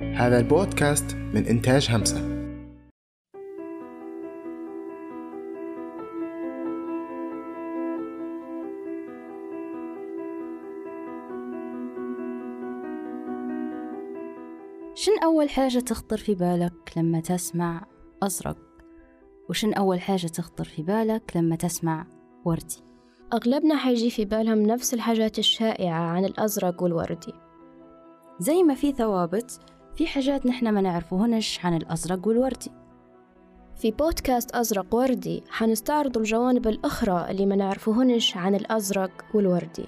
هذا البودكاست من إنتاج همسة شن أول حاجة تخطر في بالك لما تسمع أزرق؟ وشن أول حاجة تخطر في بالك لما تسمع وردي؟ أغلبنا حيجي في بالهم نفس الحاجات الشائعة عن الأزرق والوردي زي ما في ثوابت في حاجات نحن ما نعرفوهنش عن الأزرق والوردي. في بودكاست أزرق وردي حنستعرض الجوانب الأخرى اللي ما نعرفوهنش عن الأزرق والوردي.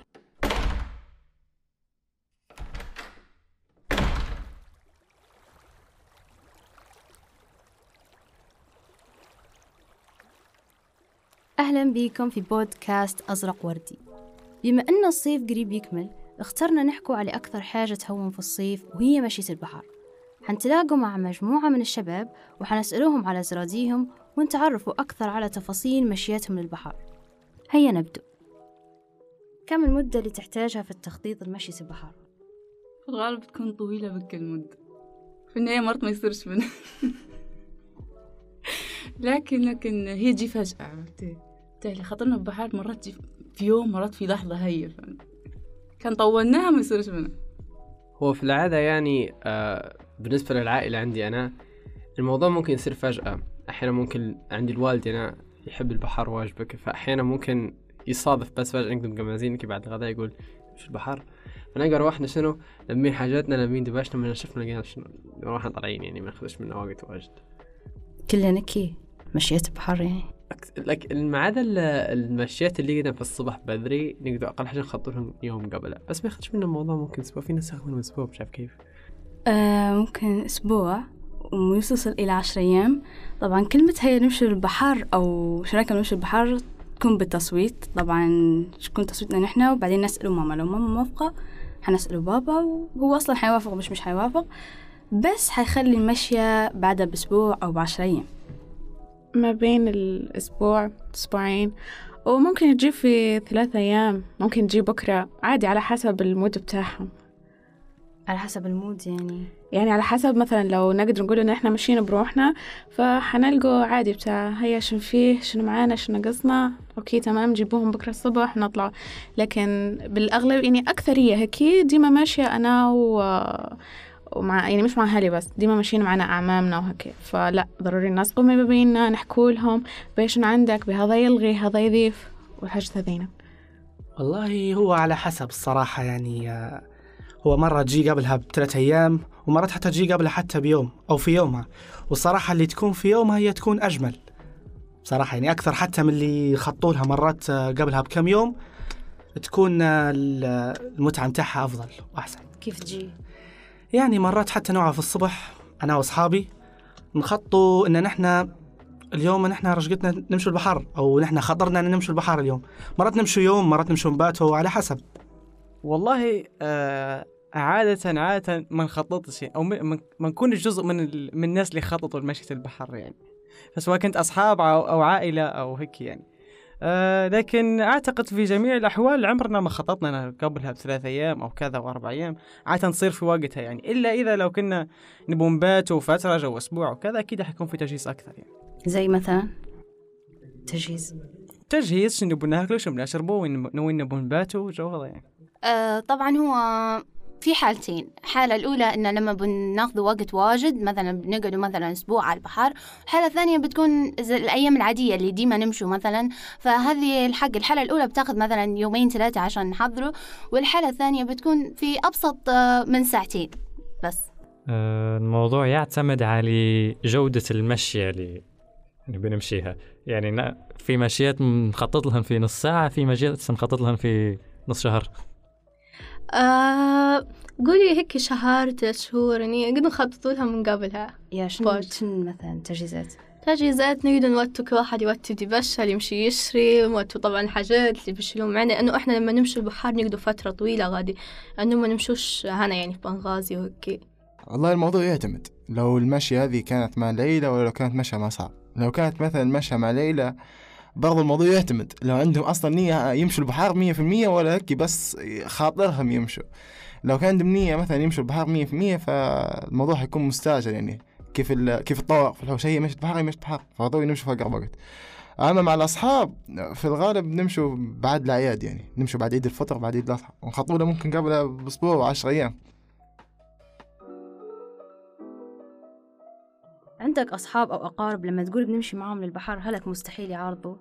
أهلا بكم في بودكاست أزرق وردي. بما أن الصيف قريب يكمل اخترنا نحكوا على أكثر حاجة تهون في الصيف وهي مشية البحر. حنتلاقوا مع مجموعة من الشباب وحنسألوهم على زراديهم ونتعرفوا أكثر على تفاصيل مشيتهم للبحر. هيا نبدأ. كم المدة اللي تحتاجها في التخطيط لمشية البحر؟ في الغالب تكون طويلة بك المدة. في النهاية مرات ما يصيرش منها. لكن لكن هي تجي فجأة عرفتي؟ تهلي. خطرنا ببحر مرات تجي في يوم مرات في لحظة هي. كان طولناها ما يصيرش منها. هو في العادة يعني آه بالنسبة للعائلة عندي أنا الموضوع ممكن يصير فجأة. أحيانا ممكن عندي الوالد أنا يحب البحر واجبك فأحيانا ممكن يصادف بس فجأة نقدم قمازينك بعد الغداء يقول في البحر فنلقى روحنا شنو؟ لمين حاجاتنا لمين دباشنا من شفنا لقينا شنو. روحنا طالعين يعني ما ناخذش منه وقت واجد. كلنا كي مشيت بحر يعني. لك ما عدا المشيات اللي قدام في الصبح بدري نقدر أقل حاجة نخطط لهم يوم قبل بس ما ياخذش منا الموضوع ممكن أسبوع. في ناس ياخذ منهم أسبوع مش عارف كيف. آه ممكن أسبوع ويوصل إلى عشر أيام. طبعا كلمة هي نمشي البحر أو شراكة نمشي البحر تكون بالتصويت. طبعا تكون تصويتنا نحن وبعدين نسأله ماما. لو ماما موافقة حنسأله بابا وهو أصلا حيوافق مش مش حيوافق. بس حيخلي المشية بعدها بأسبوع أو بعشر أيام. ما بين الأسبوع أسبوعين وممكن تجيب في ثلاثة أيام. ممكن تجيب بكرة. عادي على حسب ال mood بتاعهم. على حسب ال mood يعني. يعني على حسب مثلا لو نقدر نقول إن إحنا ماشيين بروحنا فحنلقوا عادي بتاع هيا شنو فيه شنو معانا شنو نقصنا. okay تمام جيبوهم بكرة الصبح نطلع. لكن بالأغلب يعني أكثرية هيك ديما ماشية أنا و ومع يعني مش مع أهلي بس ديما ماشيين معنا أعمامنا وهيك فلا ضروري الناس قومي ما بيننا نحكوا لهم بيش عندك بهذا يلغي هذا يضيف والحاجة هذينا والله هو على حسب الصراحة يعني آه، هو مرة تجي قبلها بثلاث أيام ومرات حتى تجي قبلها حتى بيوم أو في يومها. والصراحة اللي تكون في يومها هي تكون أجمل. بصراحة يعني أكثر حتى من اللي خطوا لها مرات آه، قبلها بكم يوم تكون آه، المتعة متاعها أفضل وأحسن. كيف تجي؟ يعني مرات حتى نوعها في الصبح أنا وأصحابي نخطوا إن نحن اليوم نحن رجقتنا نمشي البحر أو نحن خطرنا أن نمشي البحر اليوم. مرات نمشي يوم مرات نمشي نباتوا على حسب. والله آه عادة عادة ما نخططش أو ما نكونش جزء من من الناس اللي خططوا لمشية البحر يعني. فسواء كنت أصحاب أو, أو عائلة أو هيك يعني. آه لكن أعتقد في جميع الأحوال عمرنا ما خططنا قبلها بثلاث أيام أو كذا وأربع أيام. عادة نصير في وقتها يعني. إلا إذا لو كنا نبغى نبات فترة جو أسبوع وكذا أكيد حيكون في تجهيز أكثر يعني. زي مثلا؟ تجهيز. تجهيز شنو نبغى ناكله شنو نشربه وين نبغى نباتوا وجو هذا يعني. آه طبعا هو في حالتين. الحالة الأولى إن لما بناخذ وقت واجد مثلا بنقعدوا مثلا أسبوع على البحر الحالة الثانية بتكون زي الأيام العادية اللي ديما نمشوا مثلا. فهذه الحق الحالة الأولى بتاخذ مثلا يومين ثلاثة عشان نحضره والحالة الثانية بتكون في أبسط آه، من ساعتين بس. آه، الموضوع يعتمد على جودة المشية اللي بنمشيها. يعني في مشيات نخطط لهم في نص ساعة في مشيات نخطط لهم في نص شهر. آه قولي هيك شهر ثلاث شهور يعني قد نخططوا لها من قبلها. يا شنو مثلا تجهيزات؟ تجهيزات نريد نوتو كل واحد يوتو دي بشر يمشي يشري ونوتو طبعا حاجات اللي بيشيلون معنا لأنه إحنا لما نمشي البحر نقعدوا فترة طويلة غادي. لأنه ما نمشوش هنا يعني في بنغازي وهيك. والله الموضوع يعتمد. لو المشي هذه كانت مع العيلة ولا لو كانت مشى مع صحاب لو كانت مثلا مشى مع العيلة برضو الموضوع يعتمد. لو عندهم أصلا نية يمشوا في المية ولا هيك بس خاطرهم يمشوا. لو كان عندهم نية مثلا يمشوا في مية فالموضوع حيكون مستعجل يعني. كيف. كيف الطوارئ في الحوش هي مشت بحر مشت بحر فضروري نمشوا في أقرب وقت أما مع الأصحاب في الغالب نمشوا بعد الأعياد يعني. نمشوا بعد عيد الفطر بعد عيد الأضحى. ونخطوا له ممكن قبلها بأسبوع وعشر أيام. عندك أصحاب أو أقارب لما تقول بنمشي معاهم للبحر هلك مستحيل يعارضوا؟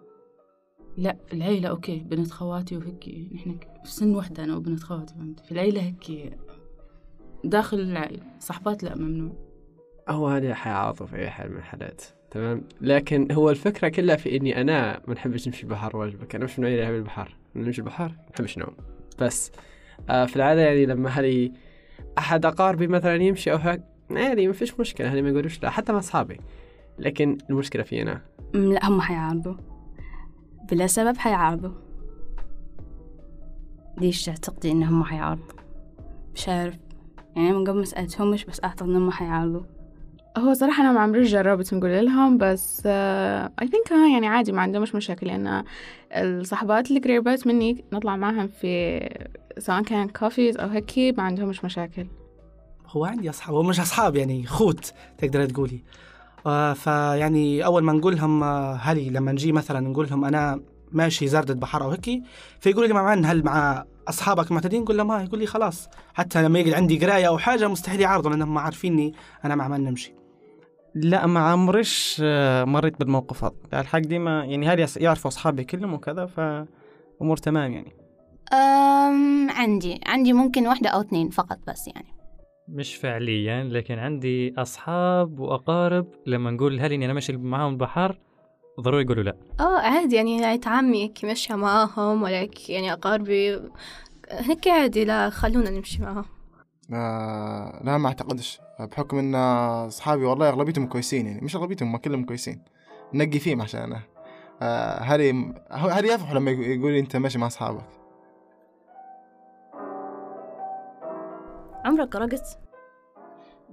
لا العيلة أوكي بنت خواتي وهيك نحن في سن وحدة أنا وبنت خواتي فهمت؟ في العيلة هيك داخل العائلة صحبات لا ممنوع. هو هذا حيعاطوا في أي حال من الحالات تمام؟ لكن هو الفكرة كلها في إني أنا ما نحبش نمشي البحر واجبك أنا مش من اللي يحب البحر نمشي البحر ما نحبش نوم بس آه في العادة يعني لما هلي أحد أقاربي مثلا يمشي أو هيك عادي ما فيش مشكلة هلي ما يقولوش لا حتى مع أصحابي. لكن المشكلة في أنا. أم، لا هم حيعارضوا. بلا سبب حيعارضوا. ليش تعتقدي إنهم حيعارضوا؟ مش عارف. يعني من قبل ما سألتهمش بس أعتقد إنهم حيعارضوا. هو صراحة أنا ما عمري جربت نقول لهم بس I think يعني عادي ما عندهمش مشاكل. لأن الصحبات القريبات مني نطلع معهم في سواء كان coffees أو هيك ما عندهمش مشاكل. هو عندي أصحاب هو مش أصحاب يعني خوت تقدر تقولي. آه فيعني أول ما نقول لهم آه هلي لما نجي مثلا نقول لهم أنا ماشي زردة بحر أو هيك فيقولوا لي معن هل مع أصحابك معتدين نقول لهم ها يقول لي خلاص. حتى لما يقعد عندي قراية أو حاجة مستحيل يعارضوا لأنهم ما عارفيني أنا مع من نمشي. لا ما عمرش آه، مريت بالموقف هذا. يعني الحق ديما يعني هذه يعرفوا أصحابي كلهم وكذا فأمور تمام يعني. أم عندي عندي ممكن واحدة أو اثنين فقط بس يعني. مش فعليا لكن عندي أصحاب وأقارب لما نقول هل إني أنا ماشي معاهم البحر؟ ضروري يقولوا لا. آه عادي يعني عيلة عمي هيك ماشية معاهم ولا هيك يعني أقاربي هيك عادي لا خلونا نمشي معاهم. آه لا ما أعتقدش. بحكم إن أصحابي والله أغلبيتهم كويسين يعني مش أغلبيتهم ما كلهم كويسين. نقي فيهم عشان أنا. آه هاري هاري يفرح لما يقول لي إنت ماشي مع أصحابك؟ عمرك غرقت؟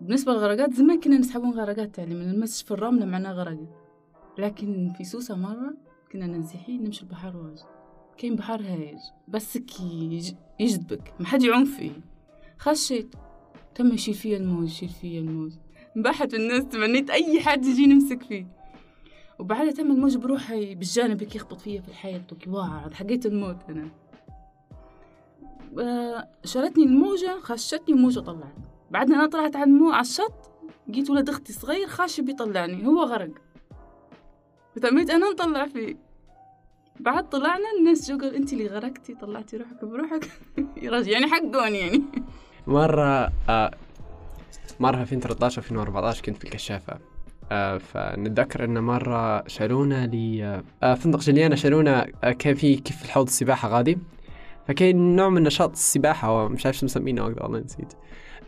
بالنسبة للغرقات زمان كنا نسحبون غرقات يعني من المسج في الرملة معناه غرقت. لكن في سوسة مرة كنا ننزحين نمشي البحر واجد. كاين بحر هايج بس يج- يجذبك ما حد يعوم فيه. خشيت تم يشيل فيا الموج يشيل فيا الموج. انبحت الناس تمنيت أي حد يجي نمسك فيه. وبعدها تم الموج بروحه بالجانب هيك يخبط فيا في الحيط وكي واعد حقيت الموت آه، شالتني الموجة خشتني الموجة طلعت. بعدها أنا طلعت على المو على الشط لقيت ولد أختي صغير خاش بيطلعني هو غرق. فتميت أنا نطلع فيه. بعد طلعنا الناس جو قال أنت اللي غرقتي طلعتي روحك بروحك. يعني حقون يعني. مرة آه مرة في 13 2014 كنت في الكشافة آه فنتذكر إن مرة شالونا ل آه فندق جليانا شالونا آه كان في كيف الحوض السباحة غادي. فكان نوع من نشاط السباحة مش عارف شو مسمينه والله نسيت.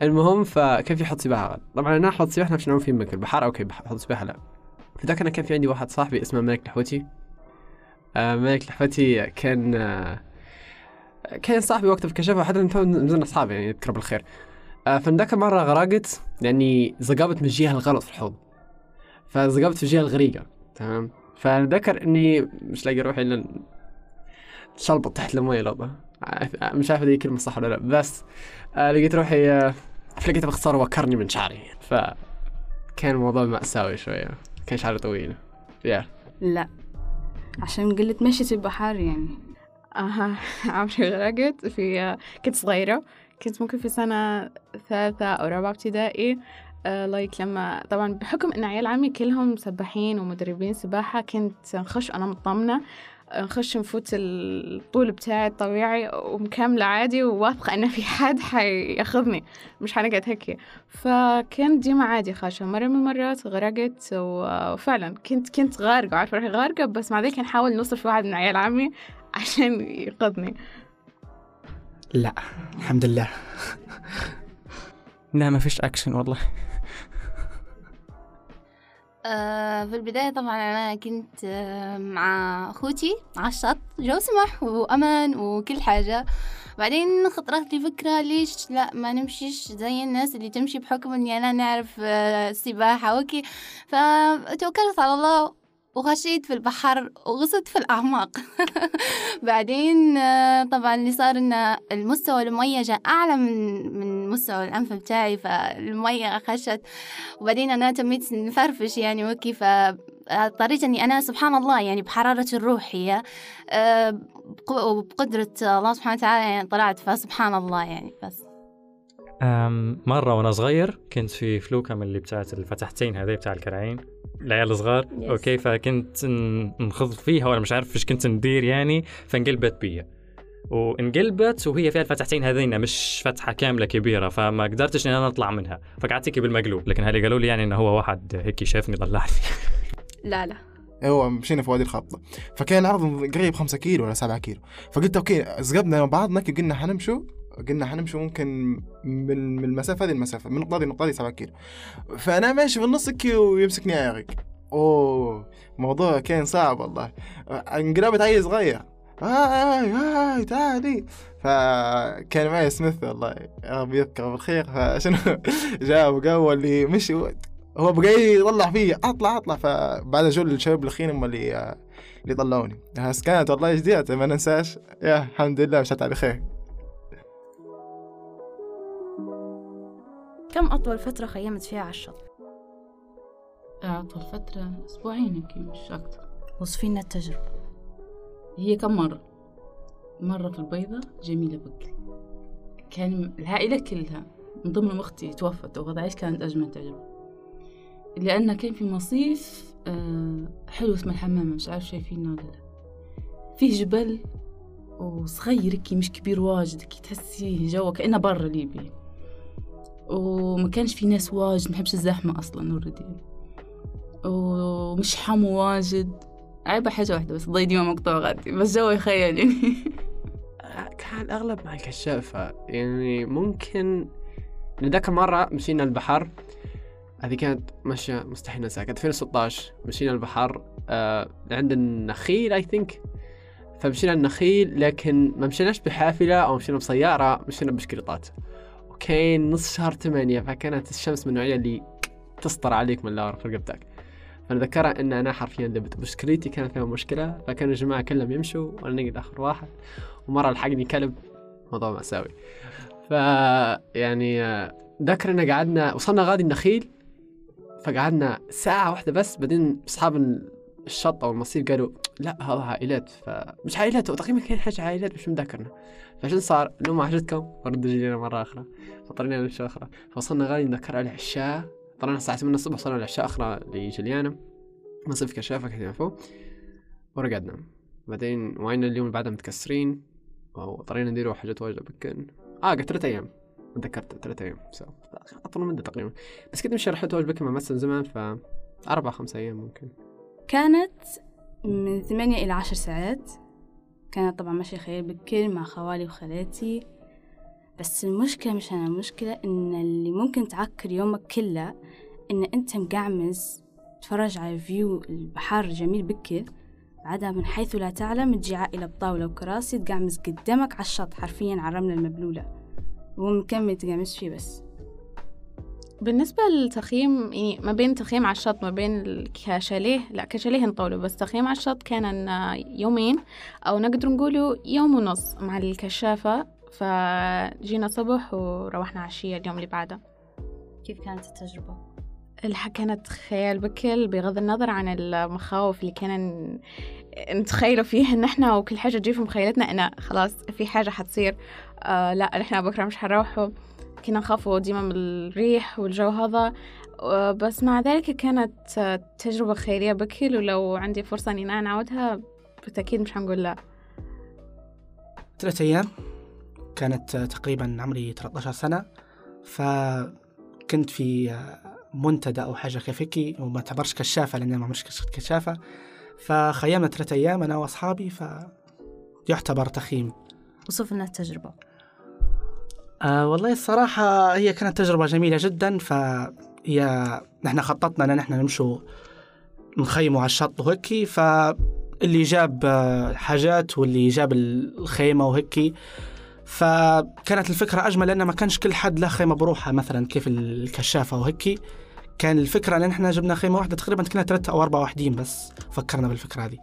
المهم فكان في حوض غادي طبعا أنا حوض سباحة مش نعوم فيه من البحر أوكي حوض سباحة لا. فذاك أنا كان في عندي واحد صاحبي اسمه ملك الحوتي آه ملك الحوتي كان آه كان صاحبي وقتها في الكشافة حتى نزلنا أصحاب يعني يذكره بالخير. آه، فذاك مرة غرقت لأني زقبت من الجهة الغلط في الحوض. فزقبت في الجهة الغريقة تمام؟ فذكر إني مش لاقي روحي إلا شلبط تحت الموية لوبة آه، مش عارف هذه كلمة صح ولا لا بس آه لقيت روحي آه لقيت باختصار وكرني من شعري. فكان الموضوع مأساوي شوية. كان شعري طويل. يا لا. عشان قلة مشية البحر يعني. أها. عمري غرقت. في كنت صغيرة. كنت ممكن في سنة ثالثة أو رابعة ابتدائي لايك لما طبعا بحكم إن عيال عمي كلهم سباحين ومدربين سباحة كنت نخش أنا مطمنة. نخش نفوت الطول بتاعي الطبيعي ومكملة عادي وواثقة إن في حد حياخذني. مش حنقعد هيك. فكان ديما عادي خاشة. مرة من المرات غرقت وفعلا كنت كنت غارقة. عارفة روحي غارقة؟ بس مع ذلك نحاول نوصل في واحد من عيال عمي عشان ينقذني لا الحمد لله. لا ما فيش اكشن والله. آه في البداية طبعا أنا كنت آه مع أخوتي على الشط جو سمح وأمان وكل حاجة. بعدين خطرت لي فكرة ليش لا ما نمشيش زي الناس اللي تمشي بحكم إني أنا نعرف آه السباحة وكي فتوكلت على الله وخشيت في البحر وغصت في الأعماق. بعدين طبعا اللي صار إن المستوى المية جاء أعلى من من مستوى الأنف بتاعي فالمية خشت وبعدين أنا تميت نفرفش يعني وكي فاضطريت إني أنا سبحان الله يعني بحرارة الروح هي آه، بق- وبقدرة الله سبحانه وتعالى يعني طلعت فسبحان الله يعني بس. مرة وأنا صغير كنت في فلوكة من اللي بتاعت الفتحتين هذي بتاع الكرعين العيال الصغار. Yes. أوكي فكنت نخض فيها وأنا مش عارف إيش كنت ندير يعني فانقلبت بيا. وانقلبت وهي فيها الفتحتين هذين مش فتحة كاملة كبيرة فما قدرتش إن أنا أطلع منها. فقعدت هيك بالمقلوب لكن هاللي قالوا لي يعني إنه هو واحد هيك شافني طلعني لا لا. أيوه مشينا في وادي الخطة فكان العرض قريب خمسة كيلو ولا سبعة كيلو. فقلت okay زقبنا مع بعض نكي قلنا حنمشوا. قلنا حنمشوا ممكن من من المسافة هذه المسافة من النقطة دي النقطة دي سبعة كيلو. فأنا ماشي في النص كي ويمسكني عارق أوه موضوع كان صعب والله. انقلبت عيل صغير. هاي هاي تعالي. فكان معي سميث والله. يا رب يذكره بالخير. فشنو؟ جاء وقوى اللي مشي. هو بقى يطلع فيه أطلع أطلع. فبعد جو الشباب الاخير هم اللي اللي طلعوني. كانت والله جديدة ما ننساش. يا الحمد لله مشت على خير. كم أطول فترة خيمت فيها على الشط؟ أطول فترة أسبوعين يمكن مش أكتر. وصفي لنا التجربة. هي كم مرة؟ مرة في البيضة جميلة بكري. كان العائلة كلها من ضمنهم أختي توفت وغدا كانت أجمل تجربة. لأن كان في مصيف آه، حلو اسمه الحمامة مش عارف شايفينه ولا لا. فيه جبل وصغير كي مش كبير واجد كي تحسيه جو كأنه برا ليبيا. وما كانش في ناس واجد محبش الزحمة أصلا already ومش حمو واجد. عيبة حاجة واحدة بس ضي ديما مقطوع غادي بس جو يخيل يعني. كان الأغلب مع الكشافة يعني ممكن ذاك مرة مشينا البحر. هذه كانت مشية مستحيل ننساها. كانت 2016 مشينا البحر آه عند النخيل I think فمشينا النخيل لكن ما مشيناش بحافلة أو مشينا بسيارة مشينا ببسكليطات. وكان نص شهر ثمانية فكانت الشمس من النوعية اللي تسطر عليك من اللي في رقبتك. فانا ذكرها إن أنا حرفيا دبت. بسكليطتي كانت فيها مشكلة فكانوا الجماعة كلهم يمشوا وأنا نقعد آخر واحد. ومرة لحقني كلب. موضوع مأساوي. ف يعني ذكر إن قعدنا وصلنا غادي النخيل. فقعدنا ساعة واحدة بس بعدين أصحاب الشط أو المصيف قالوا لا هذا عائلات فمش عائلات تقريبا كان حاجة عائلات مش مذكرنا فشن صار لو ما عجبتكم ردوا جينا مرة أخرى. فطرينا نمشي أخرى. فوصلنا غادي نذكر على العشاء. طلعنا الساعة 8 الصبح وصلنا العشاء أخرى لجليانا مصيف كشافة كذا فوق. ورقدنا. بعدين وعينا اليوم اللي بعده متكسرين. وطرينا نديروا حاجات واجدة بكن. آه قلت ثلاثة أيام. تذكرت ثلاثة أيام. سو أطول مدة تقريبا. بس كنت مشي رحلة واجد بكن مع مثلا زمان ف أربع خمسة أيام ممكن. كانت من ثمانية إلى عشر ساعات. كانت طبعا ماشية خيال بكر مع خوالي وخالاتي. بس المشكلة مش أنا المشكلة إن اللي ممكن تعكر يومك كله إن أنت مقعمز تتفرج على فيو البحر جميل بكر بعدها من حيث لا تعلم تجي عائلة بطاولة وكراسي تقعمز قدامك على الشط حرفيا على الرملة المبلولة. وهو مكمل تقعمز فيه بس. بالنسبة للتخييم يعني ما بين تخييم على الشط ما بين ال- كشاليه لا كشاليه نطوله بس تخييم على الشط كان إن يومين أو نقدر نقوله يوم ونص مع الكشافة. فجينا صبح وروحنا عشية اليوم اللي بعده. كيف كانت التجربة؟ الح كانت خيال بكل بغض النظر عن المخاوف اللي كنا ن- نتخيلوا فيه ان إحنا وكل حاجة تجي في مخيلتنا إن خلاص في حاجة حتصير آه لا إحنا بكرة مش حنروحوا كنا نخافوا ديما من الريح والجو هذا. آه، بس مع ذلك كانت آه، تجربة خيالية بكل ولو عندي فرصة إني أنا نعودها بالتأكيد مش حنقول لا. ثلاثة أيام. كانت آه، تقريبا عمري 13 سنة. فكنت في منتدى أو حاجة كيف هيك وما تعتبرش كشافة لأن ما عمرش كش- كشافة. فخيمنا ثلاثة أيام أنا وأصحابي فيعتبر تخييم. وصف لنا التجربة. آه والله الصراحة هي كانت تجربة جميلة جدا فهي نحن خططنا أن نحن نمشوا نخيموا على الشط وهيك فاللي جاب آه، حاجات واللي جاب الخيمة وهيك فكانت الفكرة أجمل لأن ما كانش كل حد له خيمة بروحها مثلا كيف الكشافة وهيك كان الفكرة إن إحنا جبنا خيمة واحدة تقريبا كنا ثلاثة أو أربعة واحدين بس فكرنا بالفكرة هذه.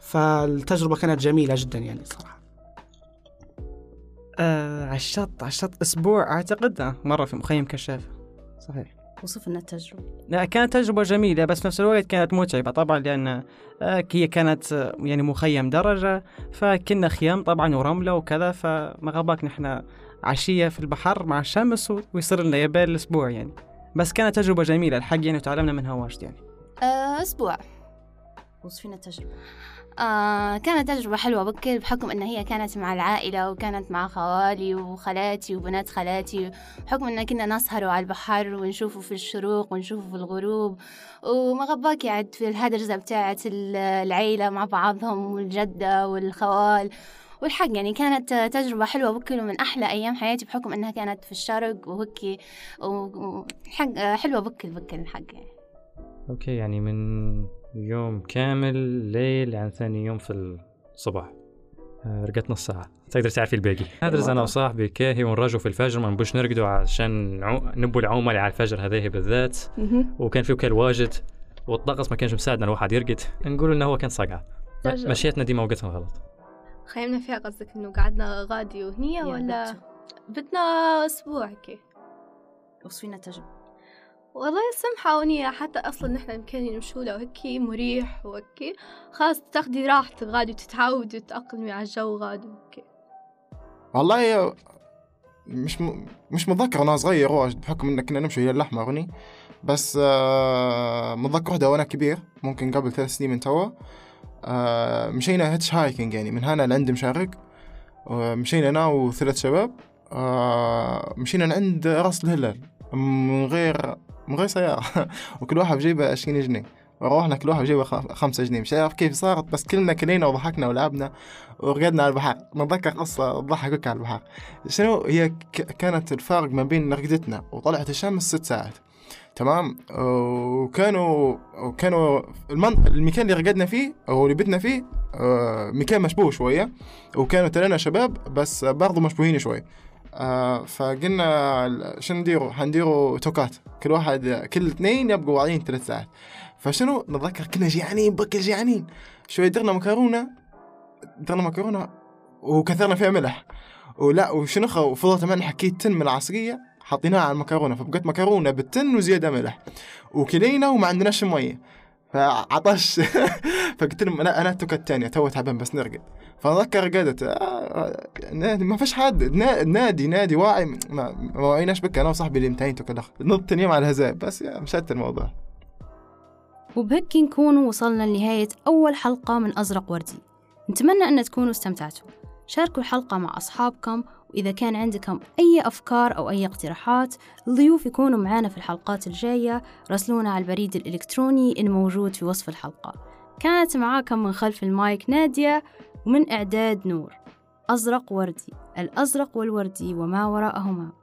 فالتجربة كانت جميلة جدا يعني صراحة آه على الشط على الشط أسبوع أعتقد. آه مرة في مخيم كشافه صحيح. وصف لنا التجربة. لا كانت تجربة جميلة بس في نفس الوقت كانت متعبة طبعا لأن آه، هي كانت آه، يعني مخيم درجة فكنا خيام طبعا ورملة وكذا فما غباك نحن عشية في البحر مع الشمس ويصير لنا يبال الأسبوع يعني. بس كانت تجربة جميلة الحق يعني وتعلمنا منها واجد يعني. أسبوع. وصفي لنا التجربة. آه كانت تجربة حلوة بكل بحكم إن هي كانت مع العائلة وكانت مع خوالي وخالاتي وبنات خالاتي بحكم إن كنا نسهروا على البحر ونشوفوا في الشروق ونشوفوا في الغروب. وما غباك يعد في الهدرزة بتاعت ال- العيلة مع بعضهم والجدة والخوال. والحق يعني كانت تجربة حلوة بكل ومن أحلى أيام حياتي بحكم إنها كانت في الشرق وهيك. وحق حلوة بكل بكل الحق يعني. أوكي يعني من يوم كامل ليل عن ثاني يوم في الصباح. آه، رقدت نص ساعة تقدر تعرفي الباقي. ندرس أنا وصاحبي كاهي ونرجو في الفجر ما نبوش نرقدوا عشان. نبوا اللي على الفجر هذه بالذات. وكان فيه كل واجد والطقس ما كانش مساعدنا الواحد يرقد. نقول إنه هو كان صقعة تجربة. مشيتنا ديما وقتها غلط. خيمنا فيها قصدك إنه قعدنا غادي وهنية ولا بتنا أسبوع كي؟ وصفي لنا التجربة والله سمحة حتى أصلا نحن يمكن نمشوا له هيك مريح وهيك خلاص تاخدي راحتك غادي وتتعودي وتتأقلمي على الجو غادي وهيك. والله مش م... مش متذكر وأنا صغير واجد بحكم إن كنا نمشي إلى الاحمر هني بس آه متذكر وحده وأنا كبير ممكن قبل ثلاث سنين من توا آه مشينا هيتش هايكنج يعني من هنا لعند مشارق مشينا أنا وثلاث شباب آه مشينا لعند راس الهلال من غير من غير سيارة. وكل واحد بجيبه 20 جنيه. روحنا كل واحد بجيبه خمسة جنيه. مش عارف كيف صارت بس كلنا كلينا وضحكنا ولعبنا ورقدنا على البحر. نتذكر قصة تضحك على البحر. شنو هي كانت الفارق ما بين رقدتنا وطلعت الشمس ست ساعات. تمام؟ وكانوا وكانوا المن... المكان اللي رقدنا فيه أو اللي بتنا فيه آه، مكان مشبوه شوية. وكانوا تلانا شباب بس برضو مشبوهين شوي. آه فقلنا شنو نديروا حنديروا توكات. كل واحد كل اثنين يبقوا واعيين ثلاث ساعات. فشنو؟ نتذكر كنا جيعانين بكل جيعانين. شوي درنا مكرونة درنا مكرونة وكثرنا فيها ملح. ولا وشنو خ- وفضلت من حكيت تن من العصريه حطيناها على المكرونة. فبقت مكرونة بالتن وزيادة ملح. وكلينا وما عندناش مية. فعطش. فقلت لهم أنا أنا التوكه الثانية تو تعبان بس نرقد. فاتذكر رقدت آه، ما فيش حد. نا- نادي نادي واعي. ما وعيناش بك أنا وصاحبي اللي متعين توكل نط تاني يوم على الهزاء بس مشت الموضوع. وبهيك نكون وصلنا لنهاية أول حلقة من أزرق وردي. نتمنى أن تكونوا استمتعتوا. شاركوا الحلقة مع أصحابكم وإذا كان عندكم أي أفكار أو أي اقتراحات الضيوف يكونوا معانا في الحلقات الجاية. راسلونا على البريد الإلكتروني الموجود في وصف الحلقة. كانت معاكم من خلف المايك نادية ومن إعداد نور. أزرق وردي. الأزرق والوردي وما وراءهما.